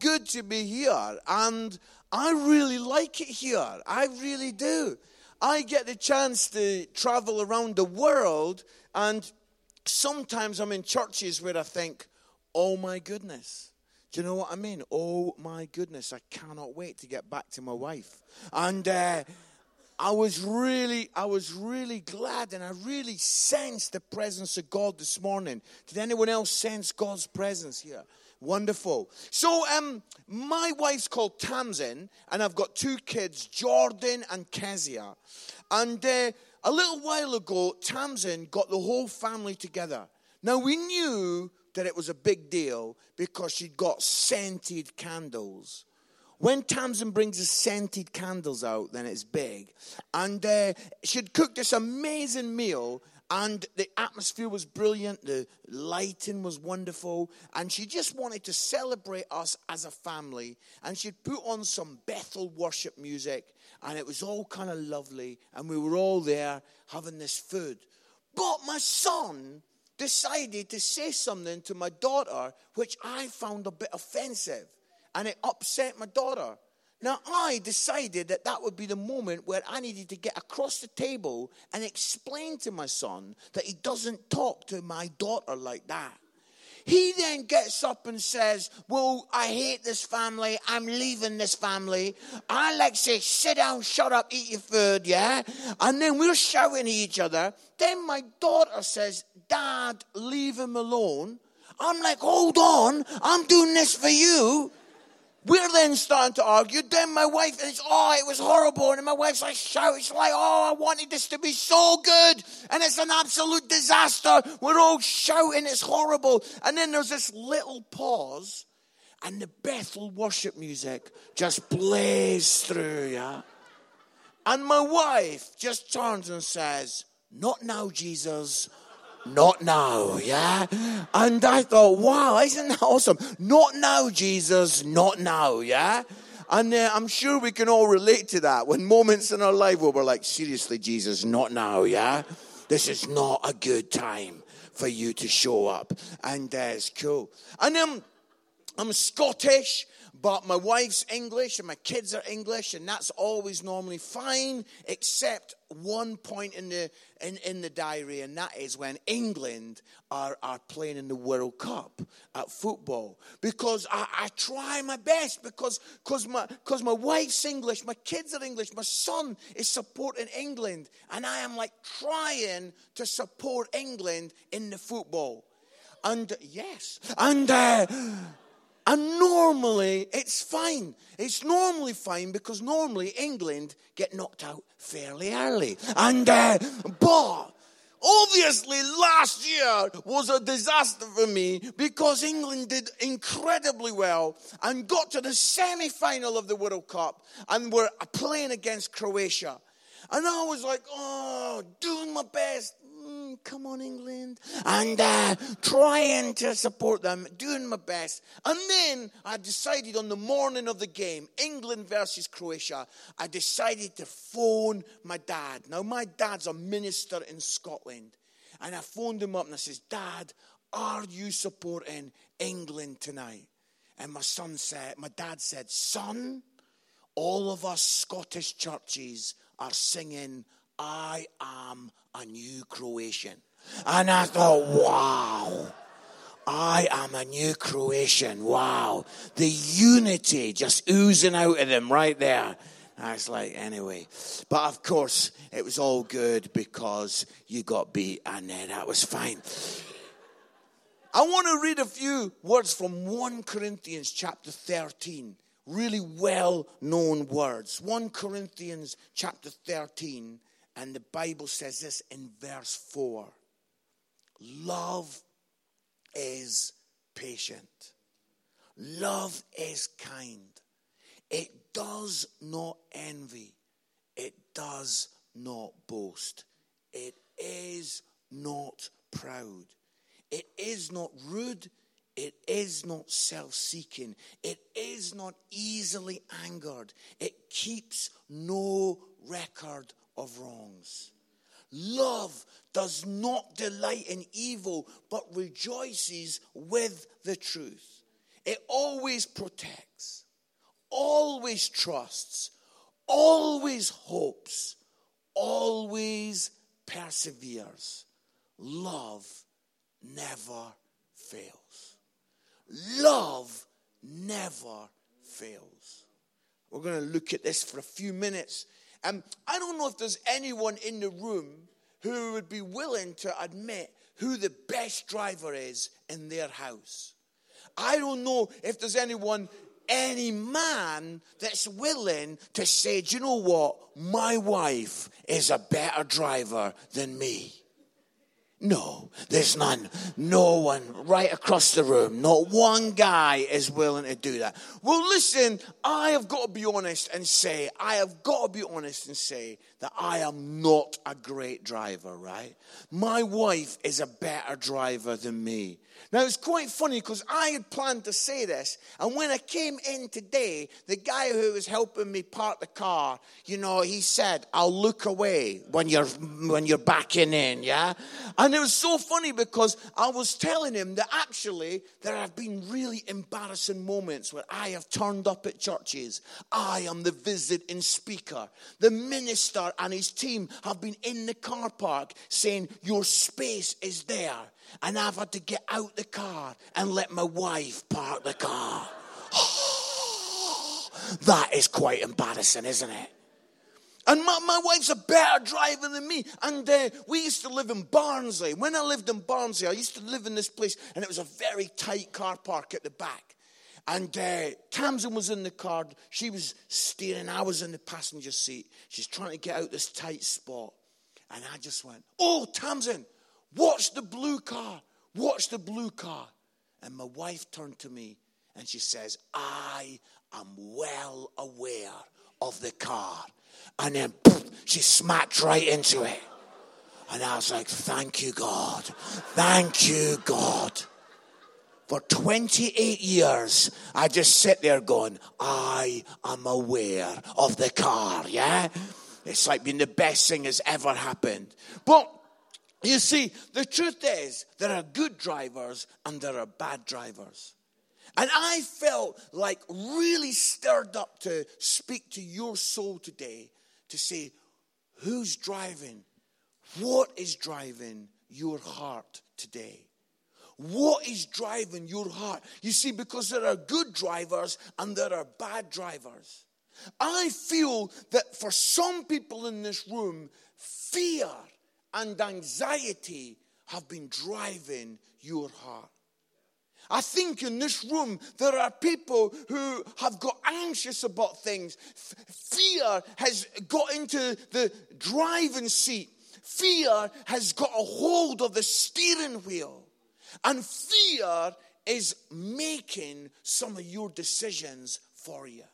good to be here. And I really like it here. I really do. I get the chance to travel around the world, and sometimes I'm in churches where I think, oh my goodness. Do you know what I mean? Oh my goodness, I cannot wait to get back to my wife. And uh, I was really, I was really glad and I really sensed the presence of God this morning. Did anyone else sense God's presence here? Wonderful. So, um, my wife's called Tamsin, and I've got two kids, Jordan and Kezia. And uh, a little while ago, Tamsin got the whole family together. Now, we knew that it was a big deal because she'd got scented candles. When Tamsin brings the scented candles out, then it's big. And uh, she'd cooked this amazing meal, and the atmosphere was brilliant, the lighting was wonderful, and she just wanted to celebrate us as a family. And she'd put on some Bethel worship music, and it was all kind of lovely, and we were all there having this food. But my son decided to say something to my daughter, which I found a bit offensive, and it upset my daughter. Now, I decided that that would be the moment where I needed to get across the table and explain to my son that he doesn't talk to my daughter like that. He then gets up and says, Well, I hate this family. I'm leaving this family. I like say, Sit down, shut up, eat your food, yeah? And then we're shouting at each other. Then my daughter says, Dad, leave him alone. I'm like, Hold on, I'm doing this for you. We're then starting to argue. Then my wife and is, oh, it was horrible. And my wife's like, shout, she's like, oh, I wanted this to be so good. And it's an absolute disaster. We're all shouting, it's horrible. And then there's this little pause, and the Bethel worship music just blaze through, yeah? And my wife just turns and says, not now, Jesus not now, yeah? And I thought, wow, isn't that awesome? Not now, Jesus, not now, yeah? And uh, I'm sure we can all relate to that when moments in our life where we're like, seriously, Jesus, not now, yeah? This is not a good time for you to show up. And uh, it's cool. And um, I'm Scottish but my wife's English and my kids are English, and that's always normally fine, except one point in the in, in the diary, and that is when England are, are playing in the World Cup at football. Because I, I try my best because cause my because my wife's English, my kids are English, my son is supporting England, and I am like trying to support England in the football. And yes, and uh, and normally it's fine. It's normally fine because normally England get knocked out fairly early. And, uh, but obviously last year was a disaster for me because England did incredibly well and got to the semi final of the World Cup and were playing against Croatia. And I was like, oh, doing my best, come on, England, and uh, trying to support them, doing my best. And then I decided on the morning of the game, England versus Croatia, I decided to phone my dad. Now, my dad's a minister in Scotland. And I phoned him up and I says, Dad, are you supporting England tonight? And my son said, my dad said, Son, all of us Scottish churches are singing I am a new Croatian. And I thought, wow. I am a new Croatian. Wow. The unity just oozing out of them right there. Was like, anyway. But of course, it was all good because you got beat, and then that was fine. I want to read a few words from 1 Corinthians chapter 13. Really well known words. 1 Corinthians chapter 13 and the Bible says this in verse 4 Love is patient, love is kind. It does not envy, it does not boast, it is not proud, it is not rude. It is not self seeking. It is not easily angered. It keeps no record of wrongs. Love does not delight in evil, but rejoices with the truth. It always protects, always trusts, always hopes, always perseveres. Love never fails. Love never fails. We're going to look at this for a few minutes. And I don't know if there's anyone in the room who would be willing to admit who the best driver is in their house. I don't know if there's anyone, any man that's willing to say, do you know what? My wife is a better driver than me. No, there's none. No one right across the room. Not one guy is willing to do that. Well, listen, I have got to be honest and say, I have got to be honest and say that I am not a great driver, right? My wife is a better driver than me. Now, it's quite funny because I had planned to say this, and when I came in today, the guy who was helping me park the car, you know, he said, I'll look away when you're, when you're backing in, yeah? And it was so funny because I was telling him that actually there have been really embarrassing moments where I have turned up at churches. I am the visiting speaker. The minister and his team have been in the car park saying, Your space is there and I've had to get out the car and let my wife park the car. that is quite embarrassing, isn't it? And my, my wife's a better driver than me. And uh, we used to live in Barnsley. When I lived in Barnsley, I used to live in this place, and it was a very tight car park at the back. And uh, Tamsin was in the car. She was steering. I was in the passenger seat. She's trying to get out this tight spot. And I just went, Oh, Tamsin, Watch the blue car. Watch the blue car. And my wife turned to me and she says, I am well aware of the car. And then she smacked right into it. And I was like, Thank you, God. Thank you, God. For 28 years, I just sit there going, I am aware of the car, yeah? It's like being the best thing has ever happened. But you see, the truth is, there are good drivers and there are bad drivers. And I felt like really stirred up to speak to your soul today to say, who's driving? What is driving your heart today? What is driving your heart? You see, because there are good drivers and there are bad drivers. I feel that for some people in this room, fear and anxiety have been driving your heart. I think in this room there are people who have got anxious about things. Fear has got into the driving seat. Fear has got a hold of the steering wheel. And fear is making some of your decisions for you.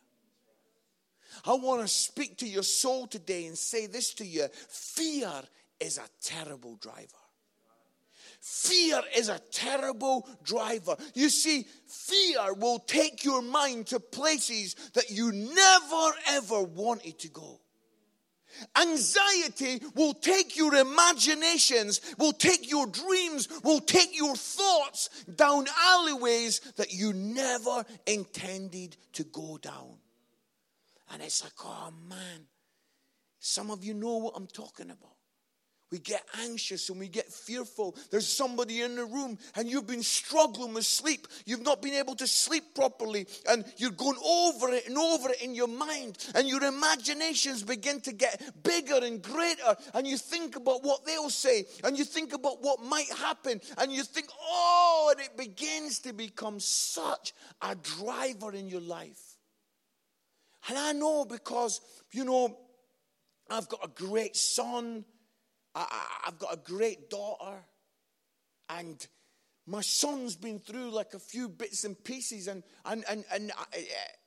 I want to speak to your soul today and say this to you fear is a terrible driver. Fear is a terrible driver. You see, fear will take your mind to places that you never ever wanted to go. Anxiety will take your imaginations, will take your dreams, will take your thoughts down alleyways that you never intended to go down. And it's like, oh man, some of you know what I'm talking about. We get anxious and we get fearful. There's somebody in the room and you've been struggling with sleep. You've not been able to sleep properly and you're going over it and over it in your mind. And your imaginations begin to get bigger and greater. And you think about what they'll say and you think about what might happen. And you think, oh, and it begins to become such a driver in your life. And I know because, you know, I've got a great son I, have got a great daughter, and my son's been through like a few bits and pieces. And, and, and, and uh,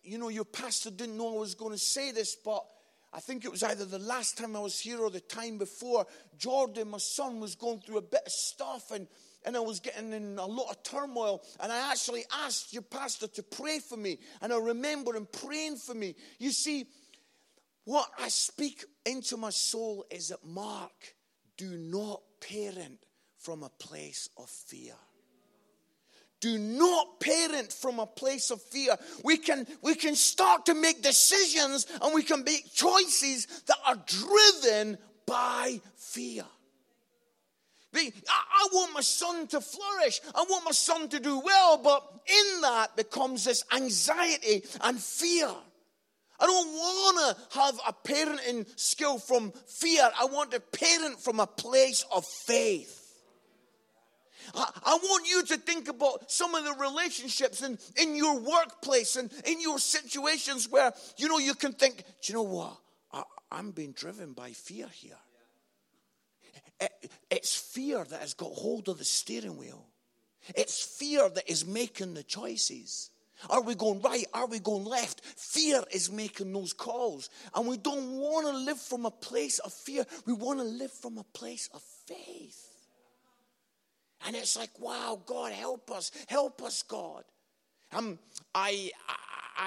you know, your pastor didn't know I was going to say this, but I think it was either the last time I was here or the time before. Jordan, my son, was going through a bit of stuff, and, and I was getting in a lot of turmoil. And I actually asked your pastor to pray for me, and I remember him praying for me. You see, what I speak into my soul is that Mark do not parent from a place of fear. do not parent from a place of fear. We can, we can start to make decisions and we can make choices that are driven by fear. I want my son to flourish. I want my son to do well, but in that becomes this anxiety and fear. I don't want to have a parenting skill from fear. I want to parent from a place of faith. I, want you to think about some of the relationships in, in your workplace and in your situations where, you know, you can think, do you know what? I, I'm being driven by fear here. It's fear that has got hold of the steering wheel. It's fear that is making the choices. Are we going right? Are we going left? Fear is making those calls. And we don't want to live from a place of fear. We want to live from a place of faith. And it's like, wow, God, help us. Help us, God. Um, I, I,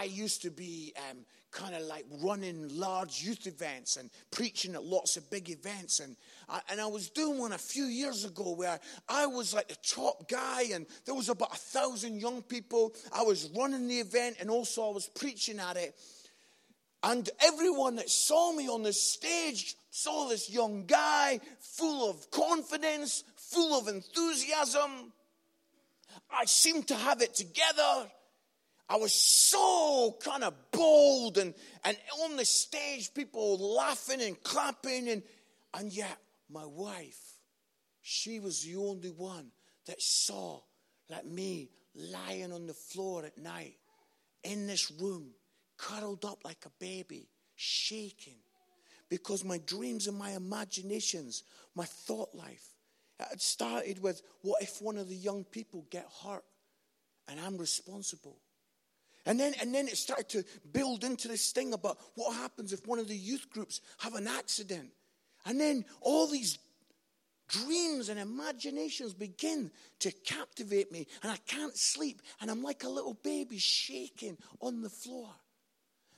I used to be um, kind of like running large youth events and preaching at lots of big events. And I, and I was doing one a few years ago where I was like the top guy, and there was about a thousand young people. I was running the event, and also I was preaching at it. And everyone that saw me on the stage saw this young guy full of confidence, full of enthusiasm. I seemed to have it together. I was so kind of bold and, and on the stage, people laughing and clapping. And, and yet, my wife, she was the only one that saw, like me, lying on the floor at night in this room, curled up like a baby, shaking. Because my dreams and my imaginations, my thought life, it started with what if one of the young people get hurt and I'm responsible? And then, and then it started to build into this thing about what happens if one of the youth groups have an accident. And then all these dreams and imaginations begin to captivate me, and I can't sleep, and I'm like a little baby shaking on the floor.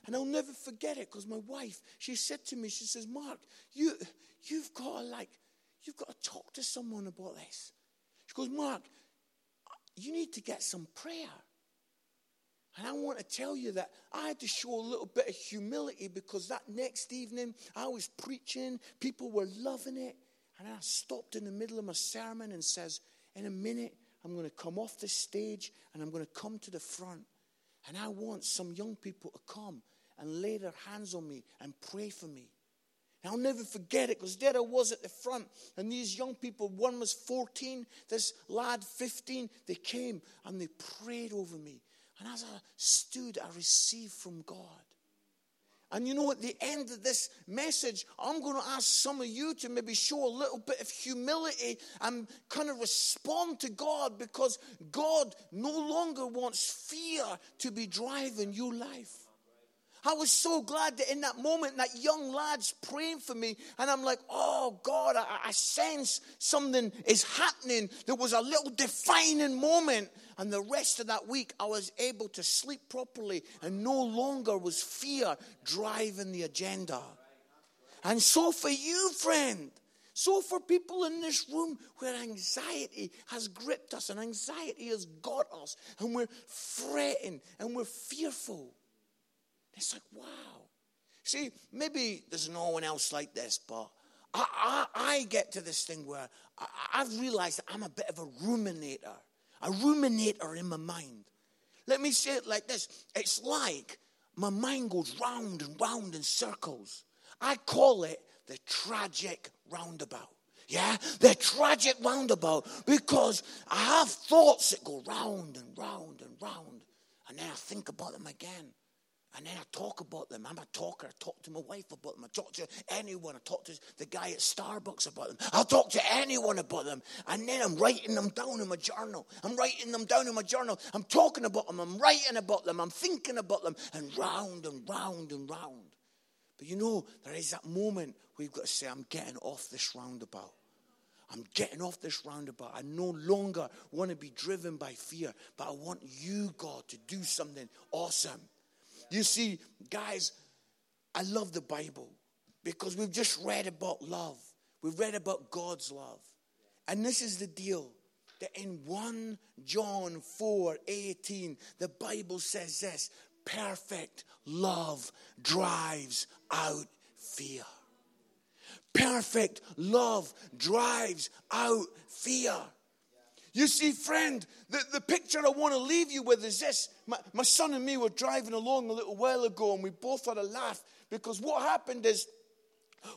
And I'll never forget it because my wife, she said to me, she says, Mark, you, you've got to like, you've got to talk to someone about this. She goes, Mark, you need to get some prayer. And I want to tell you that I had to show a little bit of humility because that next evening I was preaching, people were loving it, and I stopped in the middle of my sermon and says, "In a minute, I'm going to come off the stage and I'm going to come to the front, and I want some young people to come and lay their hands on me and pray for me." And I'll never forget it because there I was at the front, and these young people, one was 14, this lad 15, they came and they prayed over me. And as I stood, I received from God. And you know, at the end of this message, I'm going to ask some of you to maybe show a little bit of humility and kind of respond to God because God no longer wants fear to be driving your life. I was so glad that in that moment, that young lad's praying for me, and I'm like, oh God, I, I sense something is happening. There was a little defining moment. And the rest of that week, I was able to sleep properly, and no longer was fear driving the agenda. And so for you, friend, so for people in this room where anxiety has gripped us and anxiety has got us, and we're fretting and we're fearful it's like, wow. See, maybe there's no one else like this, but I, I, I get to this thing where I, I've realized that I'm a bit of a ruminator, a ruminator in my mind. Let me say it like this it's like my mind goes round and round in circles. I call it the tragic roundabout. Yeah, the tragic roundabout because I have thoughts that go round and round and round, and then I think about them again. And then I talk about them. I'm a talker. I talk to my wife about them. I talk to anyone. I talk to the guy at Starbucks about them. I'll talk to anyone about them. And then I'm writing them down in my journal. I'm writing them down in my journal. I'm talking about them. I'm writing about them. I'm thinking about them. And round and round and round. But you know, there is that moment where you've got to say, I'm getting off this roundabout. I'm getting off this roundabout. I no longer want to be driven by fear, but I want you, God, to do something awesome. You see, guys, I love the Bible because we've just read about love. We've read about God's love. And this is the deal that in 1 John 4 18, the Bible says this perfect love drives out fear. Perfect love drives out fear. You see, friend, the, the picture I want to leave you with is this. My, my son and me were driving along a little while ago, and we both had a laugh because what happened is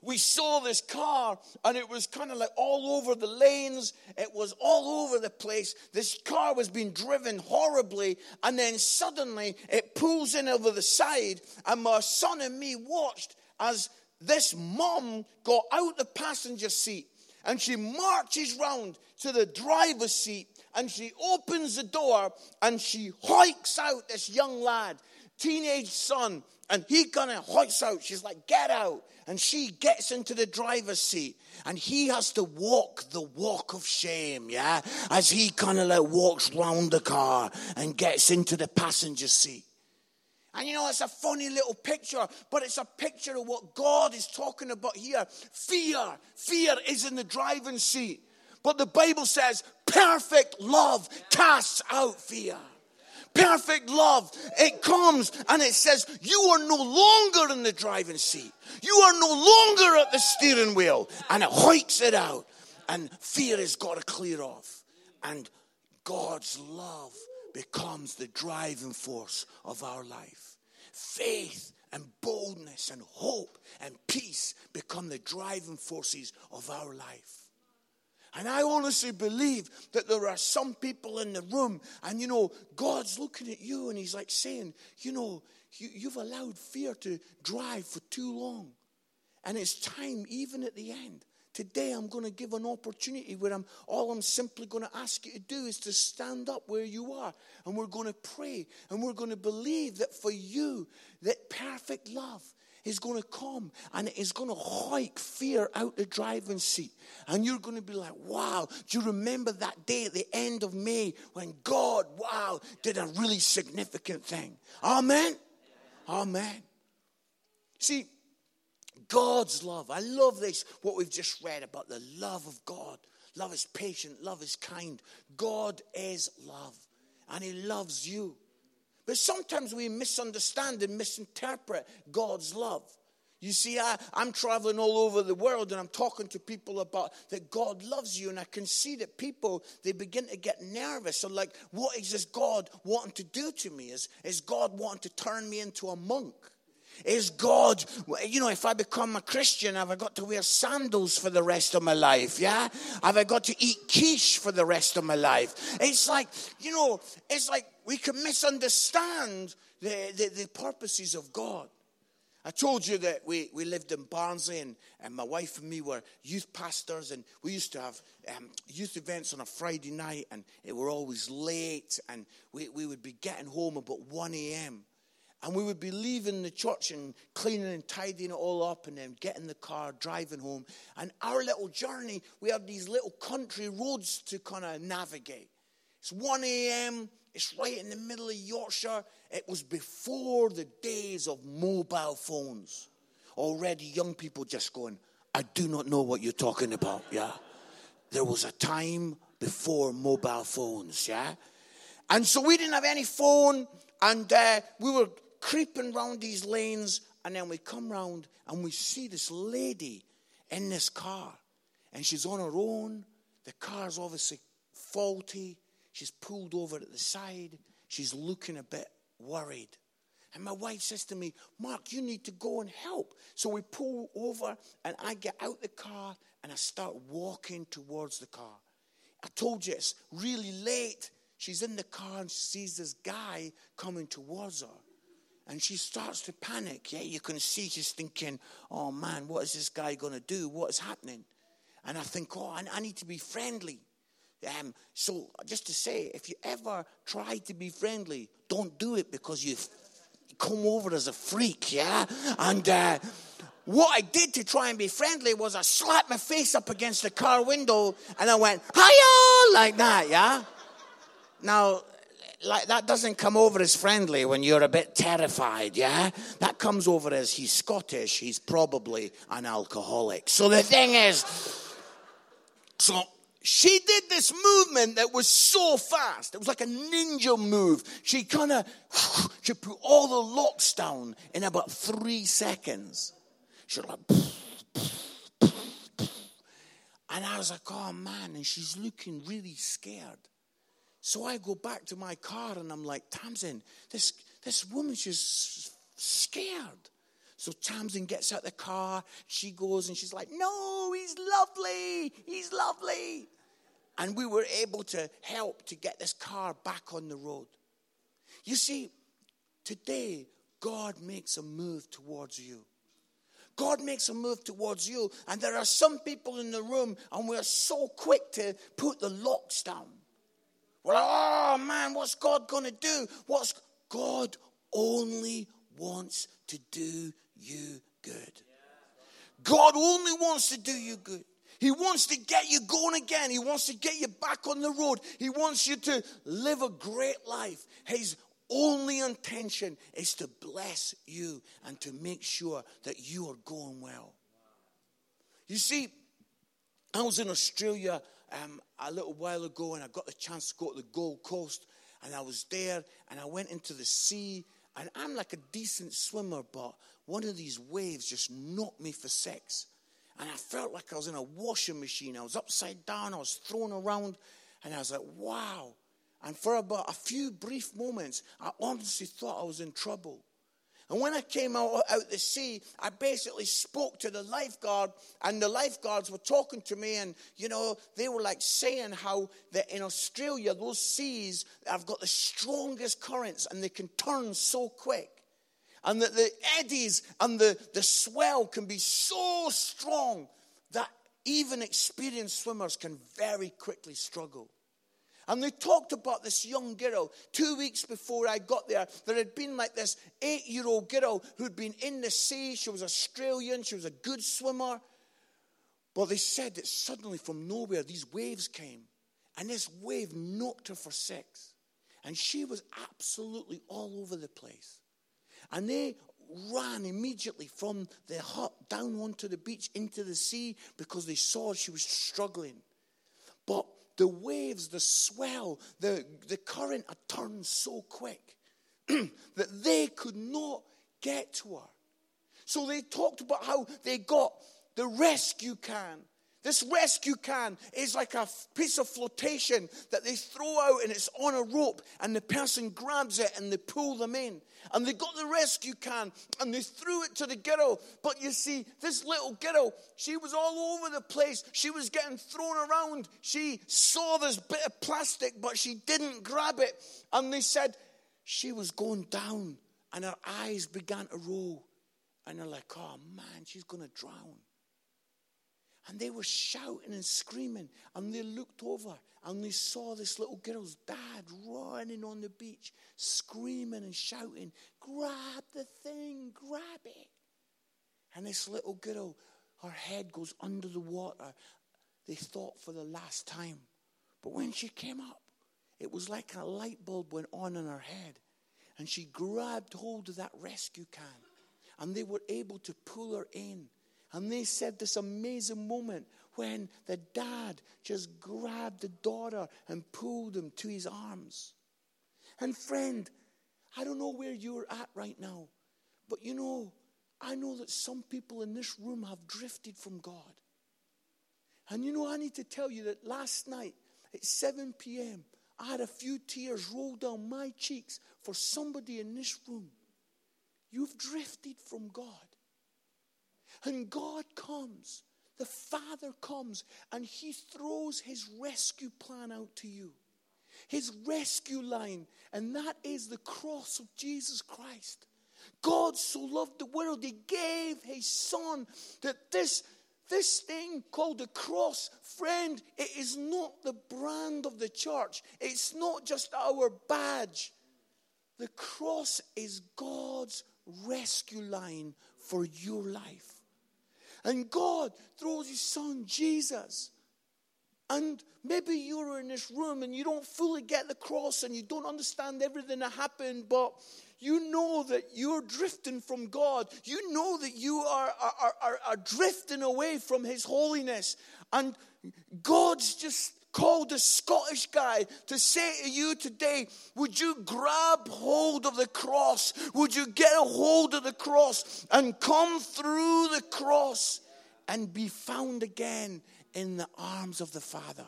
we saw this car and it was kind of like all over the lanes. It was all over the place. This car was being driven horribly. And then suddenly it pulls in over the side. And my son and me watched as this mom got out the passenger seat and she marches round to the driver's seat and she opens the door and she hikes out this young lad, teenage son, and he kind of hikes out. She's like, get out. And she gets into the driver's seat and he has to walk the walk of shame, yeah, as he kind of like walks round the car and gets into the passenger seat. And you know, it's a funny little picture, but it's a picture of what God is talking about here. Fear, fear is in the driving seat. But the Bible says perfect love casts out fear. Perfect love, it comes and it says, You are no longer in the driving seat. You are no longer at the steering wheel. And it hikes it out. And fear has got to clear off. And God's love becomes the driving force of our life. Faith and boldness and hope and peace become the driving forces of our life. And I honestly believe that there are some people in the room, and you know, God's looking at you and He's like saying, you know, you, you've allowed fear to drive for too long. And it's time, even at the end, Today I'm going to give an opportunity where I'm all I'm simply going to ask you to do is to stand up where you are and we're going to pray and we're going to believe that for you that perfect love is going to come and it is going to hike fear out the driving seat. And you're going to be like, wow, do you remember that day at the end of May when God, wow, did a really significant thing? Amen? Amen. See, God's love. I love this, what we've just read about the love of God. Love is patient, love is kind. God is love, and He loves you. But sometimes we misunderstand and misinterpret God's love. You see, I, am traveling all over the world and I'm talking to people about that God loves you, and I can see that people they begin to get nervous. So, like, what is this God wanting to do to me? Is, is God wanting to turn me into a monk? Is God, you know, if I become a Christian, have I got to wear sandals for the rest of my life? Yeah? Have I got to eat quiche for the rest of my life? It's like, you know, it's like we can misunderstand the, the, the purposes of God. I told you that we, we lived in Barnsley, and, and my wife and me were youth pastors, and we used to have um, youth events on a Friday night, and it were always late, and we, we would be getting home about 1 a.m. And we would be leaving the church and cleaning and tidying it all up and then getting the car, driving home. And our little journey, we had these little country roads to kind of navigate. It's 1 a.m., it's right in the middle of Yorkshire. It was before the days of mobile phones. Already, young people just going, I do not know what you're talking about, yeah? There was a time before mobile phones, yeah? And so we didn't have any phone, and uh, we were creeping round these lanes, and then we come round and we see this lady in this car, and she's on her own. The car's obviously faulty. She's pulled over at the side. She's looking a bit worried. And my wife says to me, Mark, you need to go and help. So we pull over, and I get out the car and I start walking towards the car. I told you it's really late. She's in the car and she sees this guy coming towards her. And she starts to panic. Yeah, you can see she's thinking, oh man, what is this guy going to do? What is happening? And I think, oh, I, need to be friendly. Um, so, just to say, if you ever try to be friendly, don't do it because you've come over as a freak, yeah? And uh, what I did to try and be friendly was I slapped my face up against the car window and I went, hiya, like that, yeah? Now, like that doesn't come over as friendly when you're a bit terrified, yeah? That comes over as he's Scottish, he's probably an alcoholic. So the thing is, so she did this movement that was so fast. It was like a ninja move. She kind of, she put all the locks down in about three seconds. She like, and I was like, oh man, and she's looking really scared. So I go back to my car and I'm like, Tamsin, this, this woman's just scared. So Tamsin gets out the car, she goes and she's like, No, he's lovely, he's lovely. And we were able to help to get this car back on the road. You see, today, God makes a move towards you. God makes a move towards you. And there are some people in the room, and we're so quick to put the locks down. We're like, oh man, what's God going to do? What's God only wants to do you good. God only wants to do you good. He wants to get you going again. He wants to get you back on the road. He wants you to live a great life. His only intention is to bless you and to make sure that you are going well. You see, I was in Australia um, a little while ago and I got the chance to go to the Gold Coast and I was there and I went into the sea and I'm like a decent swimmer, but one of these waves just knocked me for six. And I felt like I was in a washing machine. I was upside down, I was thrown around, and I was like, wow. And for about a few brief moments, I honestly thought I was in trouble. And when I came out, out the sea, I basically spoke to the lifeguard, and the lifeguards were talking to me, and you know, they were like saying how that in Australia, those seas have got the strongest currents and they can turn so quick. And that the eddies and the, the swell can be so strong that even experienced swimmers can very quickly struggle. And they talked about this young girl. Two weeks before I got there, there had been like this eight year old girl who'd been in the sea. She was Australian, she was a good swimmer. But they said that suddenly from nowhere, these waves came. And this wave knocked her for six. And she was absolutely all over the place. And they ran immediately from the hut down onto the beach into the sea because they saw she was struggling. But the waves, the swell, the, the current had turned so quick that they could not get to her. So they talked about how they got the rescue can this rescue can is like a piece of flotation that they throw out and it's on a rope and the person grabs it and they pull them in. And they got the rescue can and they threw it to the girl. But you see, this little girl, she was all over the place. She was getting thrown around. She saw this bit of plastic, but she didn't grab it. And they said she was going down and her eyes began to roll. And they're like, oh man, she's going to drown. And they were shouting and screaming. And they looked over and they saw this little girl's dad running on the beach, screaming and shouting, Grab the thing, grab it. And this little girl, her head goes under the water. They thought for the last time. But when she came up, it was like a light bulb went on in her head. And she grabbed hold of that rescue can. And they were able to pull her in. And they said this amazing moment when the dad just grabbed the daughter and pulled him to his arms. And friend, I don't know where you're at right now, but you know, I know that some people in this room have drifted from God. And you know, I need to tell you that last night at 7 p.m., I had a few tears roll down my cheeks for somebody in this room. You've drifted from God. And God comes, the Father comes, and He throws His rescue plan out to you. His rescue line, and that is the cross of Jesus Christ. God so loved the world, He gave His Son that this this thing called the cross, friend, it is not the brand of the church. It's not just our badge. The cross is God's rescue line for your life. And God throws his son Jesus. And maybe you're in this room and you don't fully get the cross and you don't understand everything that happened, but you know that you're drifting from God. You know that you are, are, are, are drifting away from His holiness. And God's just called a Scottish guy to say to you today would you grab hold of the cross? Would you get a hold of the cross and come through the cross and be found again in the arms of the Father?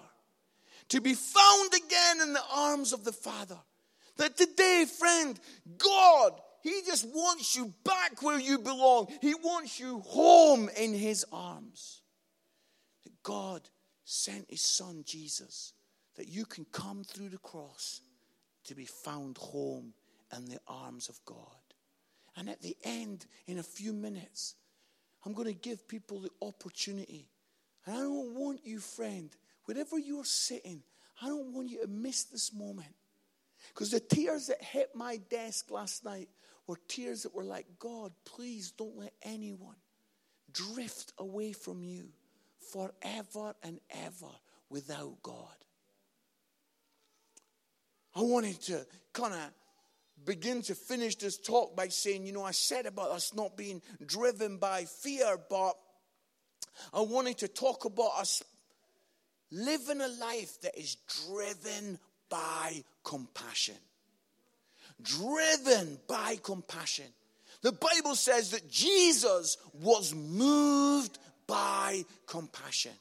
To be found again in the arms of the Father. That today, friend, God, He just wants you back where you belong. He wants you home in His arms. God sent His Son, Jesus, that you can come through the cross to be found home in the arms of God. And at the end, in a few minutes, I'm going to give people the opportunity. And I don't want you, friend, wherever you're sitting, I don't want you to miss this moment. Because the tears that hit my desk last night were tears that were like, God, please don't let anyone drift away from you forever and ever without God. I wanted to kind of begin to finish this talk by saying, you know, I said about us not being driven by fear, but I wanted to talk about us living a life that is driven by compassion. Driven by compassion. The Bible says that Jesus was moved by compassion.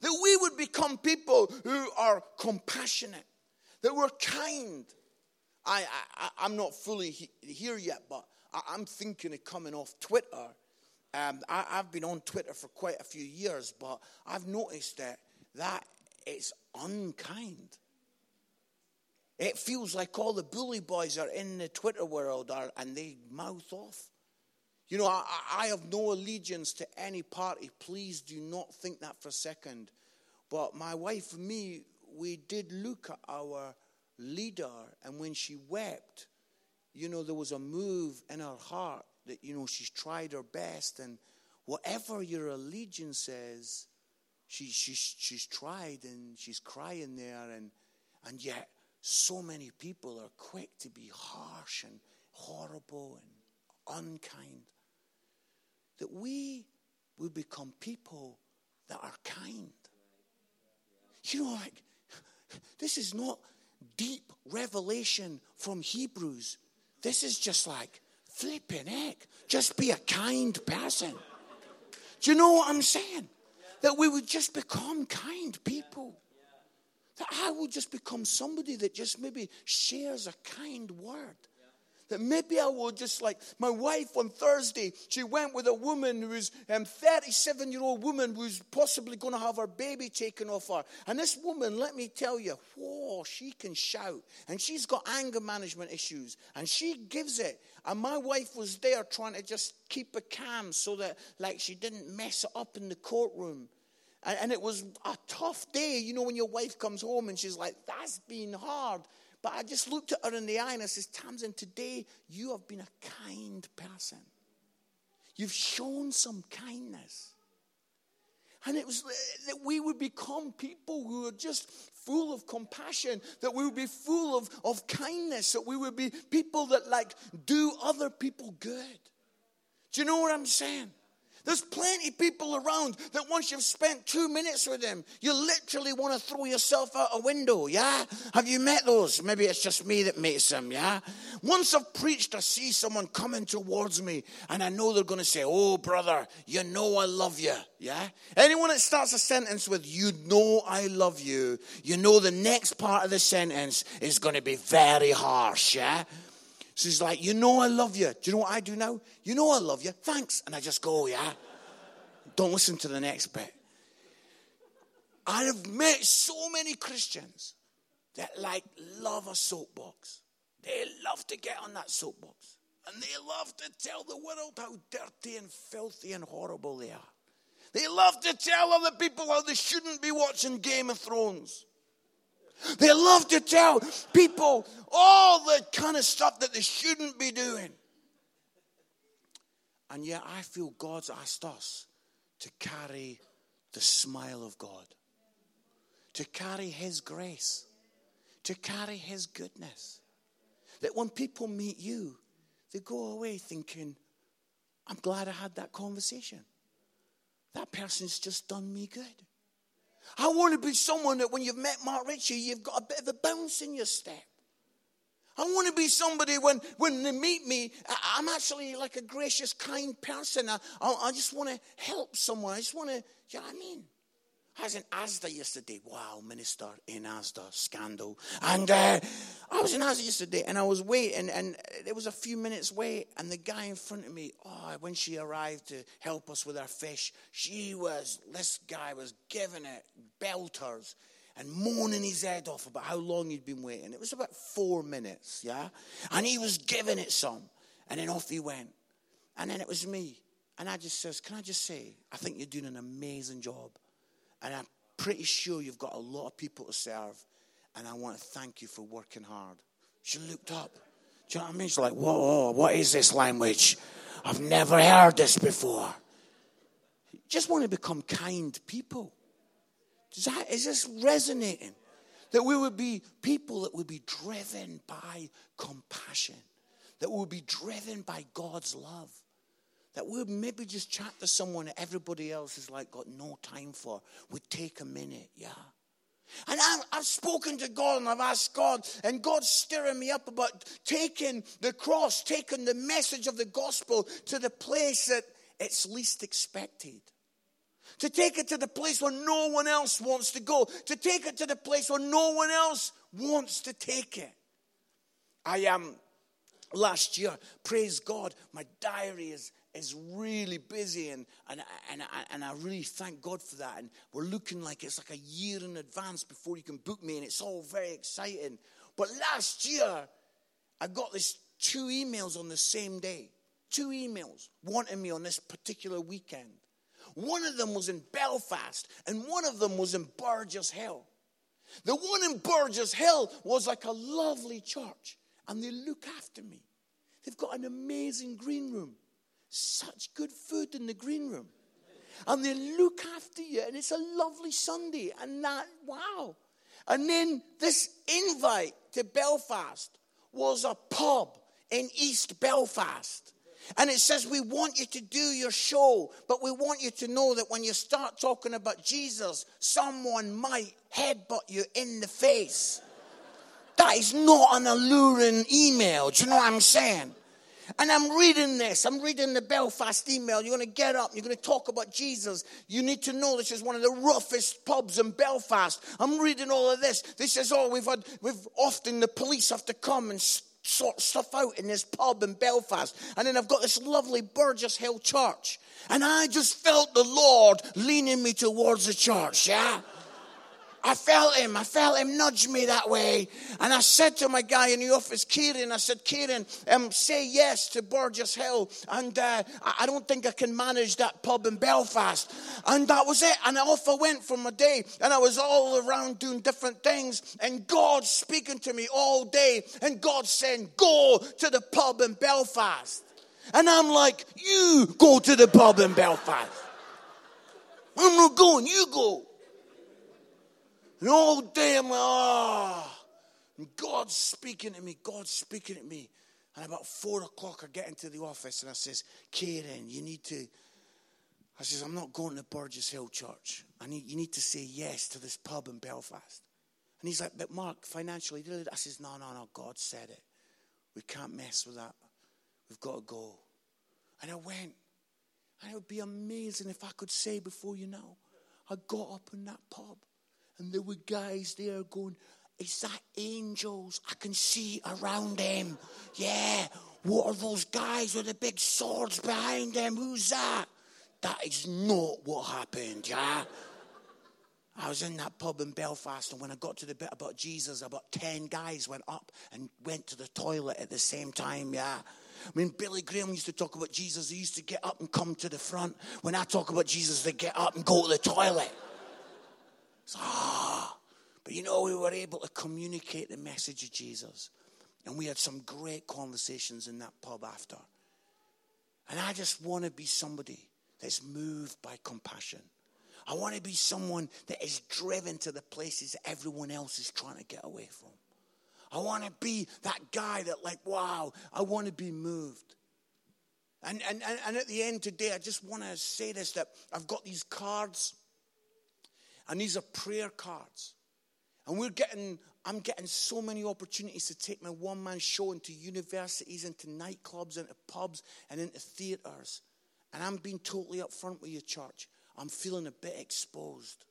That we would become people who are compassionate, that we're kind. I, I, I'm not fully he, here yet, but I, am thinking of coming off Twitter. Um, I, I've been on Twitter for quite a few years, but I've noticed that that it's unkind. It feels like all the bully boys are in the Twitter world are, and they mouth off. You know, I, I have no allegiance to any party. Please do not think that for a second. But my wife and me, we did look at our leader, and when she wept, you know, there was a move in her heart that, you know, she's tried her best, and whatever your allegiance is, she, she's, she's tried and she's crying there, and, and yet so many people are quick to be harsh and horrible and unkind. That we will become people that are kind. You know, like, this is not deep revelation from Hebrews. This is just like, flipping heck, just be a kind person. Do you know what I'm saying? That we would just become kind people. That I will just become somebody that just maybe shares a kind word. That maybe I will just like my wife on Thursday, she went with a woman who a um, 37 year old woman who's possibly going to have her baby taken off her. And this woman, let me tell you, whoa, she can shout. And she's got anger management issues. And she gives it. And my wife was there trying to just keep a calm so that like she didn't mess it up in the courtroom. And it was a tough day, you know, when your wife comes home and she's like, that's been hard. But I just looked at her in the eye and I says, Tamsin, today you have been a kind person. You've shown some kindness. And it was uh, that we would become people who are just full of compassion, that we would be full of, of kindness, that we would be people that like do other people good. Do you know what I'm saying? There's plenty of people around that once you've spent two minutes with them, you literally want to throw yourself out a window, yeah? Have you met those? Maybe it's just me that meets them, yeah? Once I've preached, I see someone coming towards me, and I know they're going to say, Oh, brother, you know I love you, yeah? Anyone that starts a sentence with, You know I love you, you know the next part of the sentence is going to be very harsh, yeah? She's like, You know I love you. Do you know what I do now? You know I love you. Thanks. And I just go, oh, Yeah. Don't listen to the next bit. I have met so many Christians that like love a soapbox. They love to get on that soapbox. And they love to tell the world how dirty and filthy and horrible they are. They love to tell other people how they shouldn't be watching Game of Thrones. They love to tell people all the kind of stuff that they shouldn't be doing. And yet, I feel God's asked us to carry the smile of God, to carry His grace, to carry His goodness. That when people meet you, they go away thinking, I'm glad I had that conversation. That person's just done me good. I want to be someone that when you've met Mark Ritchie, you've got a bit of a bounce in your step. I want to be somebody when, when they meet me, I'm actually like a gracious, kind person. I, I, I just want to help someone. I just want to, you know what I mean? I was in Asda yesterday. Wow, minister in Asda, scandal. And uh, I was in Asda yesterday and I was waiting and there was a few minutes wait and the guy in front of me, oh, when she arrived to help us with our fish, she was, this guy was giving it belters and moaning his head off about how long he'd been waiting. It was about four minutes, yeah? And he was giving it some. And then off he went. And then it was me. And I just says, Can I just say, I think you're doing an amazing job. And I'm pretty sure you've got a lot of people to serve. And I want to thank you for working hard. She looked up. Do you know what I mean? She's like, whoa, what is this language? I've never heard this before. Just want to become kind people. Is, that, is this resonating? That we would be people that would be driven by compassion, that would be driven by God's love that we would maybe just chat to someone that everybody else has like got no time for We'd take a minute, yeah. And i have spoken to God and I've asked God, and God's stirring me up about taking the cross, taking the message of the gospel to the place that it's least expected. To take it to the place where no one else wants to go. To take it to the place where no one else wants to take it. I am. Um, last year, praise God, my diary is is really busy and, and, and, and I really thank God for that. And we're looking like it's like a year in advance before you can book me, and it's all very exciting. But last year, I got this two emails on the same day. Two emails wanting me on this particular weekend. One of them was in Belfast, and one of them was in Burgess Hill. The one in Burgess Hill was like a lovely church, and they look after me. They've got an amazing green room such good food in the green room. And they look after you, and it's a lovely Sunday. And that, wow. And then this invite to Belfast was a pub in East Belfast. And it says, We want you to do your show, but we want you to know that when you start talking about Jesus, someone might headbutt you in the face. That is not an alluring email. Do you know what I'm saying? And I'm reading this. I'm reading the Belfast email. You're going to get up. You're going to talk about Jesus. You need to know this is one of the roughest pubs in Belfast. I'm reading all of this. This is all we've had, we've often the police have to come and sort stuff out in this pub in Belfast. And then I've got this lovely Burgess Hill church. And I just felt the Lord leaning me towards the church, yeah? I felt him. I felt him nudge me that way. And I said to my guy in the office, Kieran, I said, Kieran, um, say yes to Burgess Hill. And uh, I don't think I can manage that pub in Belfast. And that was it. And off I went for my day. And I was all around doing different things. And God speaking to me all day. And God saying, go to the pub in Belfast. And I'm like, you go to the pub in Belfast. I'm not going, you go. And all day ah. And God's speaking to me. God's speaking to me. And about four o'clock, I get into the office and I says, Kieran, you need to. I says, I'm not going to Burgess Hill Church. I need, you need to say yes to this pub in Belfast. And he's like, but Mark, financially, I says, no, no, no, God said it. We can't mess with that. We've got to go. And I went. And it would be amazing if I could say before you know, I got up in that pub and there were guys there going, Is that angels? I can see around them. Yeah. What are those guys with the big swords behind them? Who's that? That is not what happened, yeah? I was in that pub in Belfast, and when I got to the bit about Jesus, about 10 guys went up and went to the toilet at the same time, yeah. I mean, Billy Graham used to talk about Jesus. He used to get up and come to the front. When I talk about Jesus, they get up and go to the toilet. Ah, but you know, we were able to communicate the message of Jesus. And we had some great conversations in that pub after. And I just want to be somebody that's moved by compassion. I want to be someone that is driven to the places everyone else is trying to get away from. I want to be that guy that, like, wow, I want to be moved. And, and, and at the end today, I just want to say this that I've got these cards, and these are prayer cards. And we're getting, I'm getting so many opportunities to take my one man show into universities, into nightclubs, into pubs, and into theaters. And I'm being totally upfront with you, church. I'm feeling a bit exposed.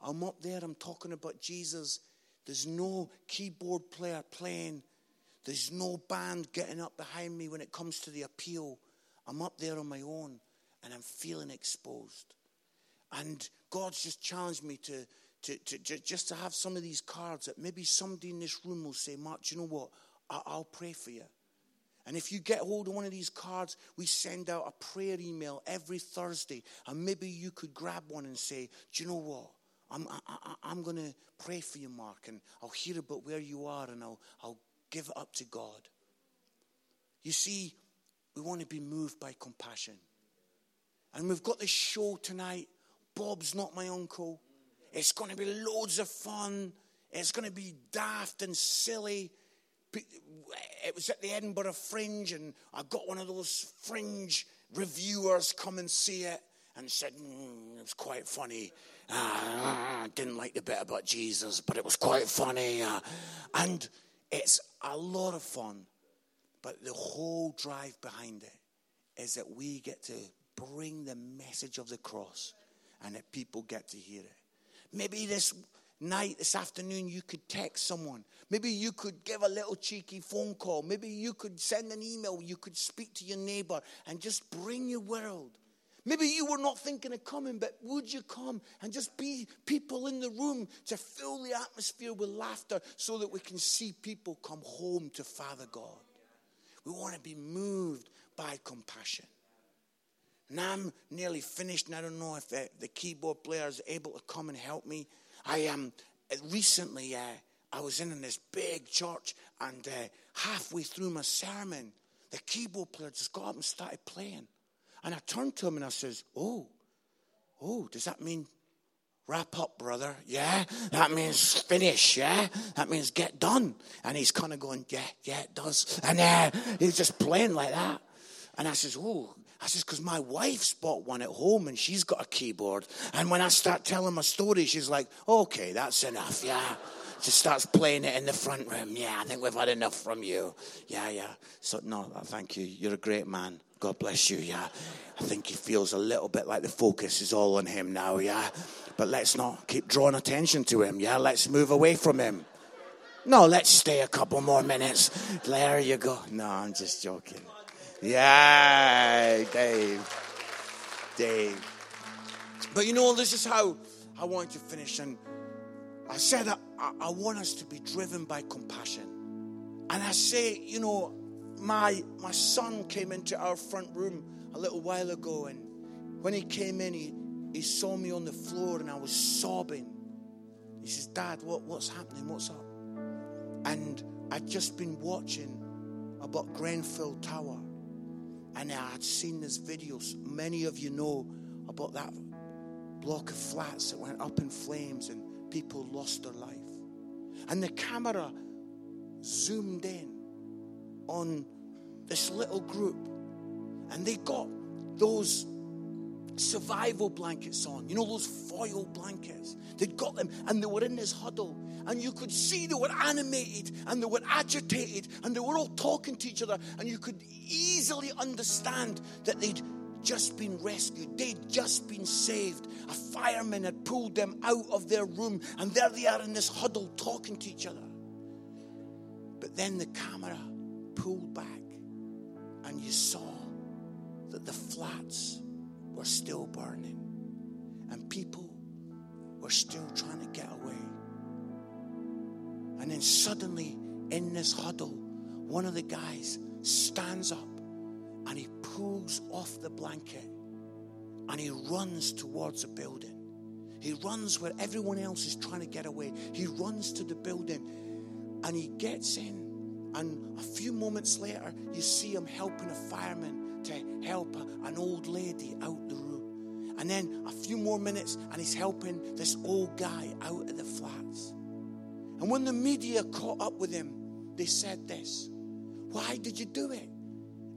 I'm up there, I'm talking about Jesus. There's no keyboard player playing, there's no band getting up behind me when it comes to the appeal. I'm up there on my own and I'm feeling exposed. And God's just challenged me to, to, to, to, just to have some of these cards that maybe somebody in this room will say, Mark, you know what? I, I'll pray for you. And if you get hold of one of these cards, we send out a prayer email every Thursday. And maybe you could grab one and say, Do you know what? I'm, I, am going to pray for you, Mark, and I'll hear about where you are and I'll, I'll give it up to God. You see, we want to be moved by compassion. And we've got this show tonight. Bob's not my uncle. It's going to be loads of fun. It's going to be daft and silly it was at the Edinburgh Fringe, and I got one of those fringe reviewers come and see it and said mm, it was quite funny. Uh, didn't like the bit about Jesus, but it was quite funny. Uh, and it's a lot of fun. But the whole drive behind it is that we get to bring the message of the cross and that people get to hear it. Maybe this night, this afternoon, you could text someone. Maybe you could give a little cheeky phone call. Maybe you could send an email. You could speak to your neighbor and just bring your world. Maybe you were not thinking of coming, but would you come and just be people in the room to fill the atmosphere with laughter so that we can see people come home to Father God? We want to be moved by compassion. And I'm nearly finished, and I don't know if the, the keyboard player is able to come and help me. I um, recently. Uh, I was in, in this big church, and uh, halfway through my sermon, the keyboard player just got up and started playing. And I turned to him and I says, "Oh, oh, does that mean wrap up, brother? Yeah, that means finish. Yeah, that means get done." And he's kind of going, "Yeah, yeah, it does." And uh, he's just playing like that. And I says, "Oh, I says, because my wife's bought one at home and she's got a keyboard. And when I start telling my story, she's like, okay, that's enough, yeah. She starts playing it in the front room. Yeah, I think we've had enough from you. Yeah, yeah. So, no, thank you. You're a great man. God bless you, yeah. I think he feels a little bit like the focus is all on him now, yeah. But let's not keep drawing attention to him, yeah. Let's move away from him. No, let's stay a couple more minutes. There you go. No, I'm just joking. Yeah, Dave. Dave. But you know, this is how I want to finish. And I said I, I want us to be driven by compassion. And I say, you know, my my son came into our front room a little while ago, and when he came in, he, he saw me on the floor and I was sobbing. He says, Dad, what, what's happening? What's up? And I'd just been watching about Grenfell Tower. And I had seen this video. Many of you know about that block of flats that went up in flames and people lost their life. And the camera zoomed in on this little group. And they got those survival blankets on. You know, those foil blankets. They'd got them and they were in this huddle. And you could see they were animated and they were agitated and they were all talking to each other. And you could easily understand that they'd just been rescued, they'd just been saved. A fireman had pulled them out of their room and there they are in this huddle talking to each other. But then the camera pulled back and you saw that the flats were still burning and people were still trying to get away. And then suddenly, in this huddle, one of the guys stands up and he pulls off the blanket and he runs towards a building. He runs where everyone else is trying to get away. He runs to the building and he gets in. And a few moments later, you see him helping a fireman to help an old lady out the room. And then a few more minutes, and he's helping this old guy out of the flats. And when the media caught up with him, they said this. Why did you do it?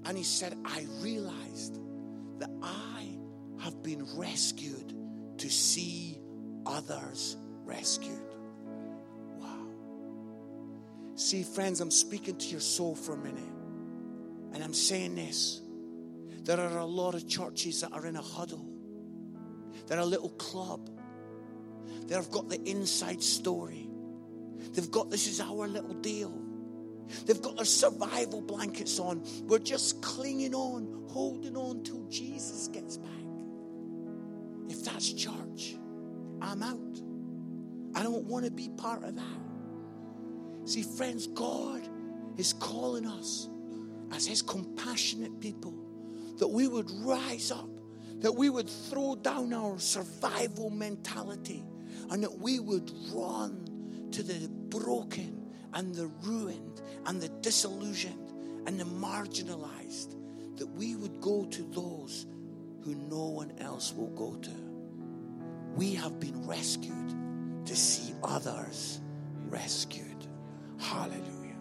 And he said, I realized that I have been rescued to see others rescued. Wow. See, friends, I'm speaking to your soul for a minute. And I'm saying this there are a lot of churches that are in a huddle, they're a little club. They've got the inside story. They've got this is our little deal. They've got their survival blankets on. We're just clinging on, holding on till Jesus gets back. If that's church, I'm out. I don't want to be part of that. See, friends, God is calling us as His compassionate people that we would rise up, that we would throw down our survival mentality, and that we would run to the broken and the ruined and the disillusioned and the marginalized, that we would go to those who no one else will go to. We have been rescued to see others rescued. Hallelujah.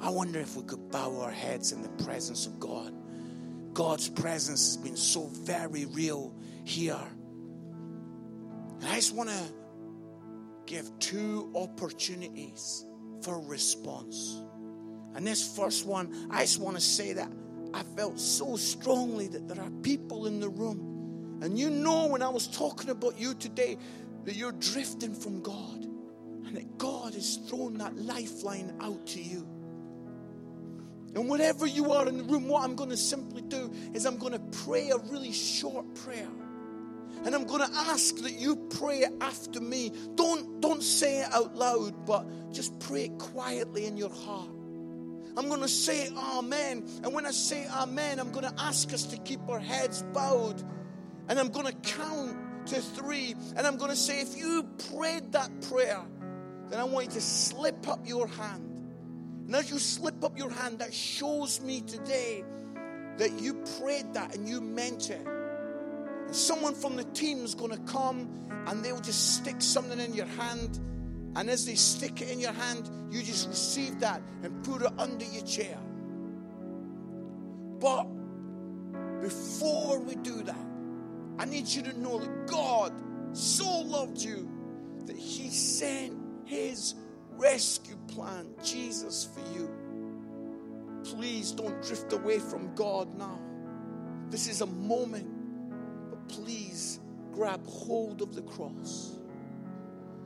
I wonder if we could bow our heads in the presence of God. God's presence has been so very real here. And I just want to give two opportunities for response. And this first one, I just want to say that I felt so strongly that there are people in the room. And you know, when I was talking about you today, that you're drifting from God. And that God has thrown that lifeline out to you. And wherever you are in the room, what I'm going to simply do is I'm going to pray a really short prayer. And I'm going to ask that you pray it after me. Don't, don't say it out loud, but just pray it quietly in your heart. I'm going to say Amen. And when I say Amen, I'm going to ask us to keep our heads bowed. And I'm going to count to three. And I'm going to say, if you prayed that prayer, then I want you to slip up your hand. And as you slip up your hand, that shows me today that you prayed that and you meant it. And someone from the team is going to come and they'll just stick something in your hand. And as they stick it in your hand, you just receive that and put it under your chair. But before we do that, I need you to know that God so loved you that He sent His rescue plan, Jesus, for you. Please don't drift away from God now. This is a moment but please grab hold of the cross.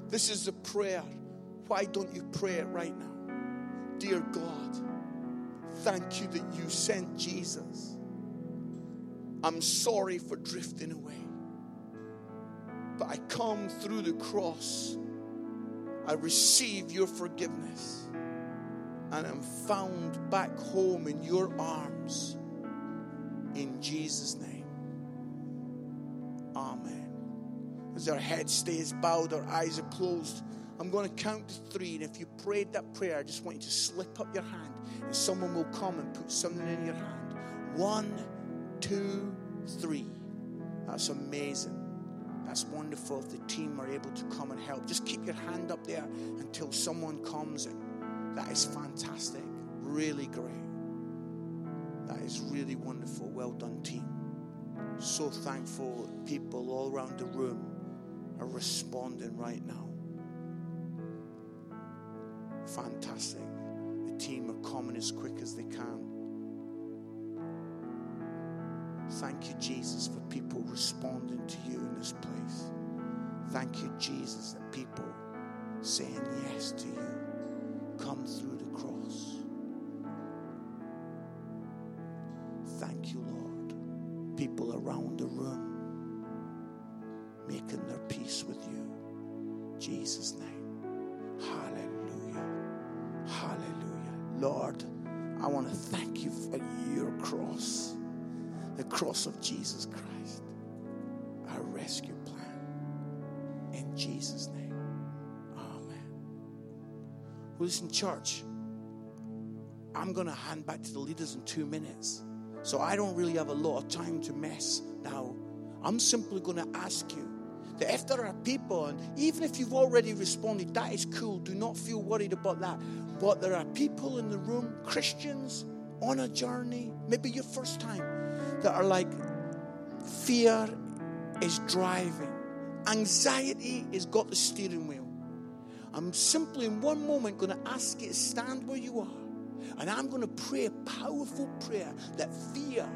This is a prayer. Why don't you pray it right now? Dear God, thank you that you sent Jesus. I'm sorry for drifting away. But I come through the cross. I receive your forgiveness. And I'm found back home in your arms. In Jesus' name. Amen. As our head stays bowed, our eyes are closed. I'm going to count to three, and if you prayed that prayer, I just want you to slip up your hand, and someone will come and put something in your hand. One, two, three. That's amazing. That's wonderful if the team are able to come and help. Just keep your hand up there until someone comes, and that is fantastic. Really great. That is really wonderful. Well done, team so thankful people all around the room are responding right now. Fantastic. The team are coming as quick as they can. Thank you, Jesus, for people responding to you in this place. Thank you, Jesus, that people saying yes to you come through the cross. Thank you, Lord people around the room making their peace with you. Jesus' name. Hallelujah. Hallelujah. Lord, I want to thank you for your cross, the cross of Jesus Christ, our rescue plan. In Jesus' name. Amen. Well, listen, church, I'm going to hand back to the leaders in two minutes. So I don't really have a lot of time to mess now. I'm simply going to ask you that if there are people, and even if you've already responded, that is cool. Do not feel worried about that. But there are people in the room, Christians on a journey, maybe your first time, that are like, fear is driving, anxiety has got the steering wheel. I'm simply in one moment going to ask you to stand where you are. And I'm going to pray a powerful prayer that fear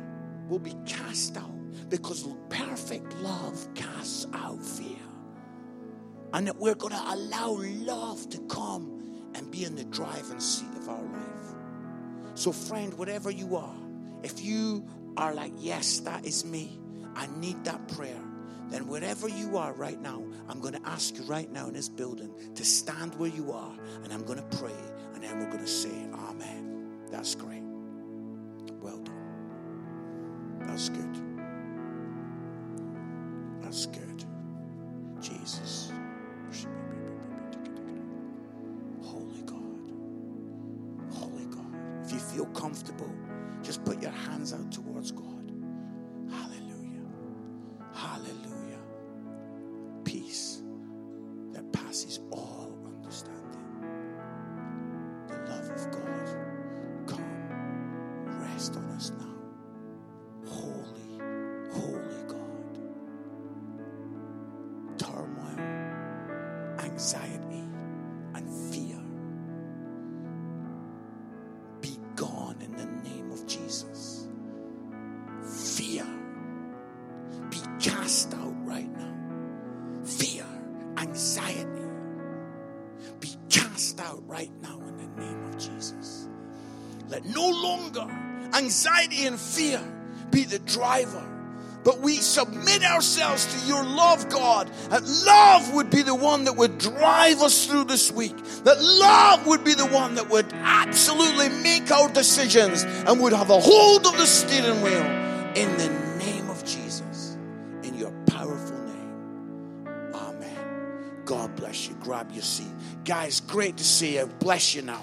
will be cast out because perfect love casts out fear. And that we're going to allow love to come and be in the driving seat of our life. So, friend, whatever you are, if you are like, yes, that is me, I need that prayer, then wherever you are right now, I'm going to ask you right now in this building to stand where you are, and I'm going to pray, and then we're going to say, Amen. That's great. Well done. That's good. That's good. Jesus. Holy God. Holy God. If you feel comfortable, just put your hands out towards God. Ourselves to your love, God. That love would be the one that would drive us through this week. That love would be the one that would absolutely make our decisions and would have a hold of the steering wheel in the name of Jesus. In your powerful name. Amen. God bless you. Grab your seat. Guys, great to see you. Bless you now.